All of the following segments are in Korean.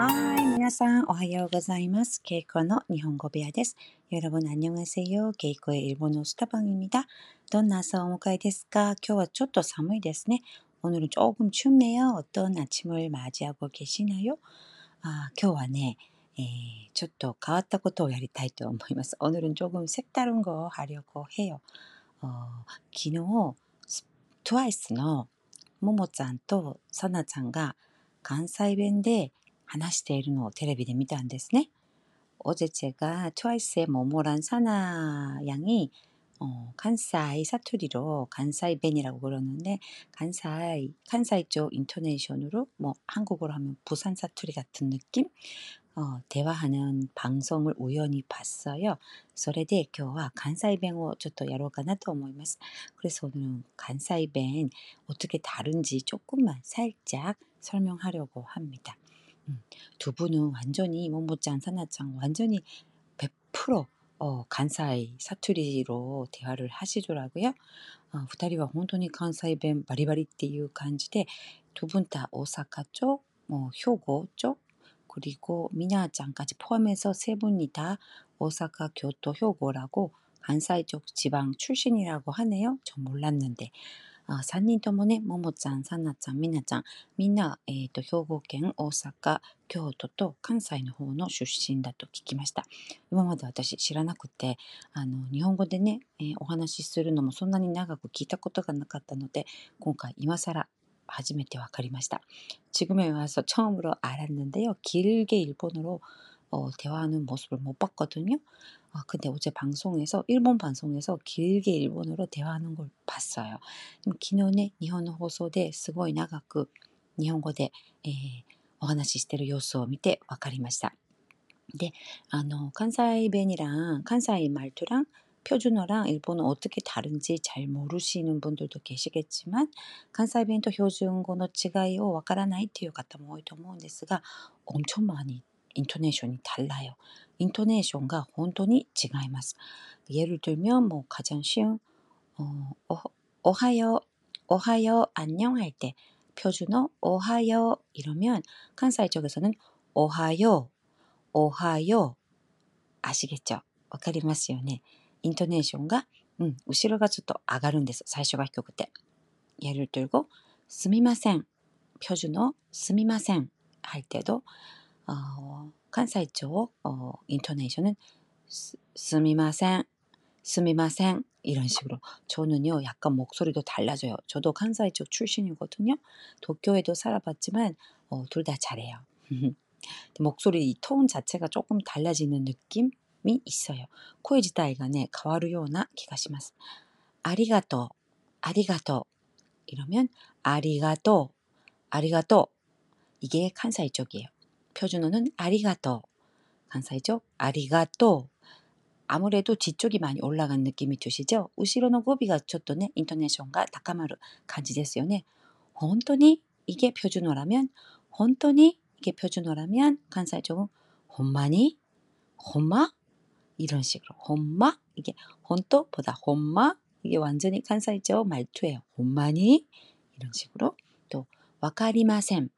はい、皆さんおはようございます。ケイコの日本語部屋です。여러분 안녕하세요. 케이코의 일본어 수다방입니다. どんな朝をお迎えですか今日はちょっと寒いですね。 오늘은 조금 춥네요. 어떤 아침을 맞이하고 계시나요? 아, 今日はね、えーちょっと変わったことをやりたいと思います。 오늘은 조금 색다른 거 하려고 해요. 어, 昨日、ス 트와이스 のももちゃんとさなちゃんが関西弁で 話しているのをテレビで見たんですね。 어제 제가 트와이스의 모모란 사나 양이 어, 간사이 사투리로 간사이 벤이라고 그러는데 간사이 간사이 쪽 인토네이션으로 뭐 한국어로 하면 부산 사투리 같은 느낌 어, 대화하는 방송을 우연히 봤어요. それで今日は関西弁をちょっとやろうかなと思います. 그래서 오늘은 간사이 弁 어떻게 다른지 조금만 살짝 설명하려고 합니다. 음, 두 분은 완전히 모모짱, 사나짱 완전히 100% 어, 간사이 사투리로 대화를 하시더라고요. 어, 二人は本当に関西弁バリバリっていう感じで두 분 다 오사카 쪽, 뭐 효고 쪽, 그리고 미나짱까지 포함해서 세 분이 다 오사카, 교토, 효고라고 간사이 쪽 지방 출신이라고 하네요. 전 몰랐는데. あ3人ともね、ももちゃん、さなちゃん、みなちゃん、みんな、えー、と兵庫県、大阪、京都と関西の方の出身だと聞きました。今まで私知らなくて、あの日本語でね、えーお話しするのもそんなに長く聞いたことがなかったので、今回今更初めてわかりました。 지금에 와서 처음으로 알았는데요. 길게 일본어로 어, 대화하는 모습을 못 봤거든요. 아, 근데 어제 방송에서 일본 방송에서 길게 일본어로 대화하는 걸 봤어요. 昨日ね、日本の放送ですごい長く日本語で、えーお話ししてる様子を見て分かりました。で、あの、関西弁이랑関西말투랑 표준어랑 일본어 어떻게 다른지 잘 모르시는 분들도 계시겠지만関西弁と標準語の違いをわからないっていう方も多いと思うんですが 엄청 많이 인토네이션이 달라요. 인토네이션가 本当に違います. 예를 들면 뭐 가장 쉬운 어, 어, 오하요, 오하요, 안녕 할 때 표준어 오하요 이러면関西 쪽에서는 오하요, 오하요 아시겠죠? わかりますよね。イントネーションが、うん、後ろがちょっと上がるんです。最初が低くて。예를 들고すみません。표준어すみません할 때도 어, 칸사이 쪽 어, 인터네이션은 스미마생, 스미마생 이런 식으로 저는요 약간 목소리도 달라져요. 저도 칸사이 쪽 출신이거든요. 도쿄에도 살아봤지만 어, 둘 다 잘해요. 목소리 톤 자체가 조금 달라지는 느낌이 있어요. 코에 지다이간에 가와루요나 기가시마스. 아리가또, 아리가또 이러면 아리가또, 아리가또 이게 칸사이 쪽이에요. 표준어는 아리가또, 칸사이 쪽 아리가또 아무래도 뒤쪽이 많이 올라간 느낌이 드시죠? 우시로노 고비가 ちょっとね 인토네이션가 高まる感じですよね. 本当に 이게 표준어라면 本当に 이게 표준어라면関西 쪽은 ほんまに 혼마 이런 식으로 혼마 이게 혼또보다 혼마 이게 완전히関西 쪽 말투예요. 혼마니 이런 식으로 또 와카리마셈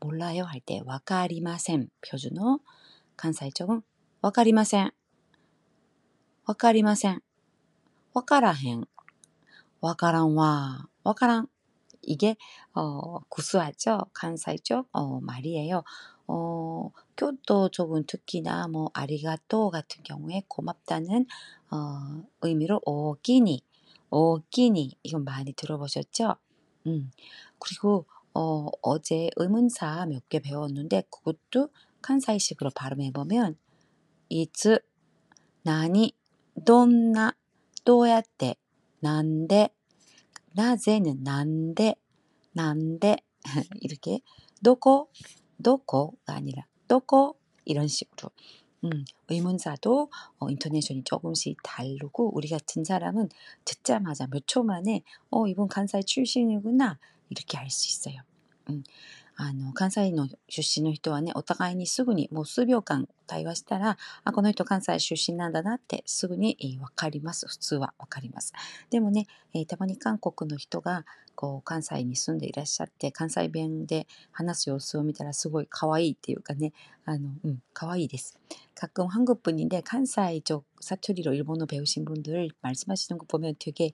몰라요 할 때 わかりません 표준어 간사이적은 わかりません わかりません わからへん わからんわ わからん 이게 어, 구수하죠 간사이적 어, 말이에요. 어, 교토 쪽은 특히나 뭐 아리가또 같은 경우에 고맙다는 어, 의미로 오기니. 오기니. 이건 많이 들어보셨죠? 음 그리고 어, 어제 의문사 몇 개 배웠는데 그것도 칸사이식으로 발음해보면 이츠 나니 돈나 또야떼 난데 나제는 난데 난데 이렇게 도코 도코가 아니라 도코 이런 식으로. 음, 의문사도 어, 인터네이션이 조금씩 다르고 우리 같은 사람은 듣자마자 몇 초 만에 어 이번 간사의 출신이구나 이렇게 알 수 있어요. 음, あの、関西の出身の人はね、お互いにすぐにもう数秒間対話したら、あ、この人関西出身なんだなってすぐにわかります。普通はわかります。でもね、えー、たまに韓国の人がこう関西に住んでいらっしゃって関西弁で話す様子を見たらすごい可愛いっていうかねあの음可愛いです. 가끔 한국 분인데関西쪽 사투리로 일본어 배우신 분들 말씀하시는 거 보면 되게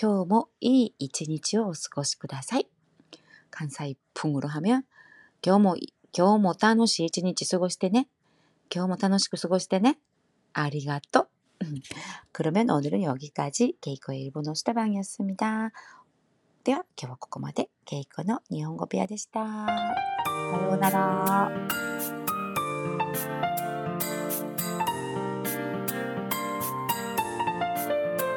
今日もいい 이치니치を お過ごしください. 간사이 풍으로 하면 今日も今日も楽しい一日過ごしてね。今日も楽しく過ごしてね。ありがとう。그러면오늘은여기까지ケイコ일본어수다방이었습니 다。 では今日はここまでケイコの日本語部屋でした。さようなら。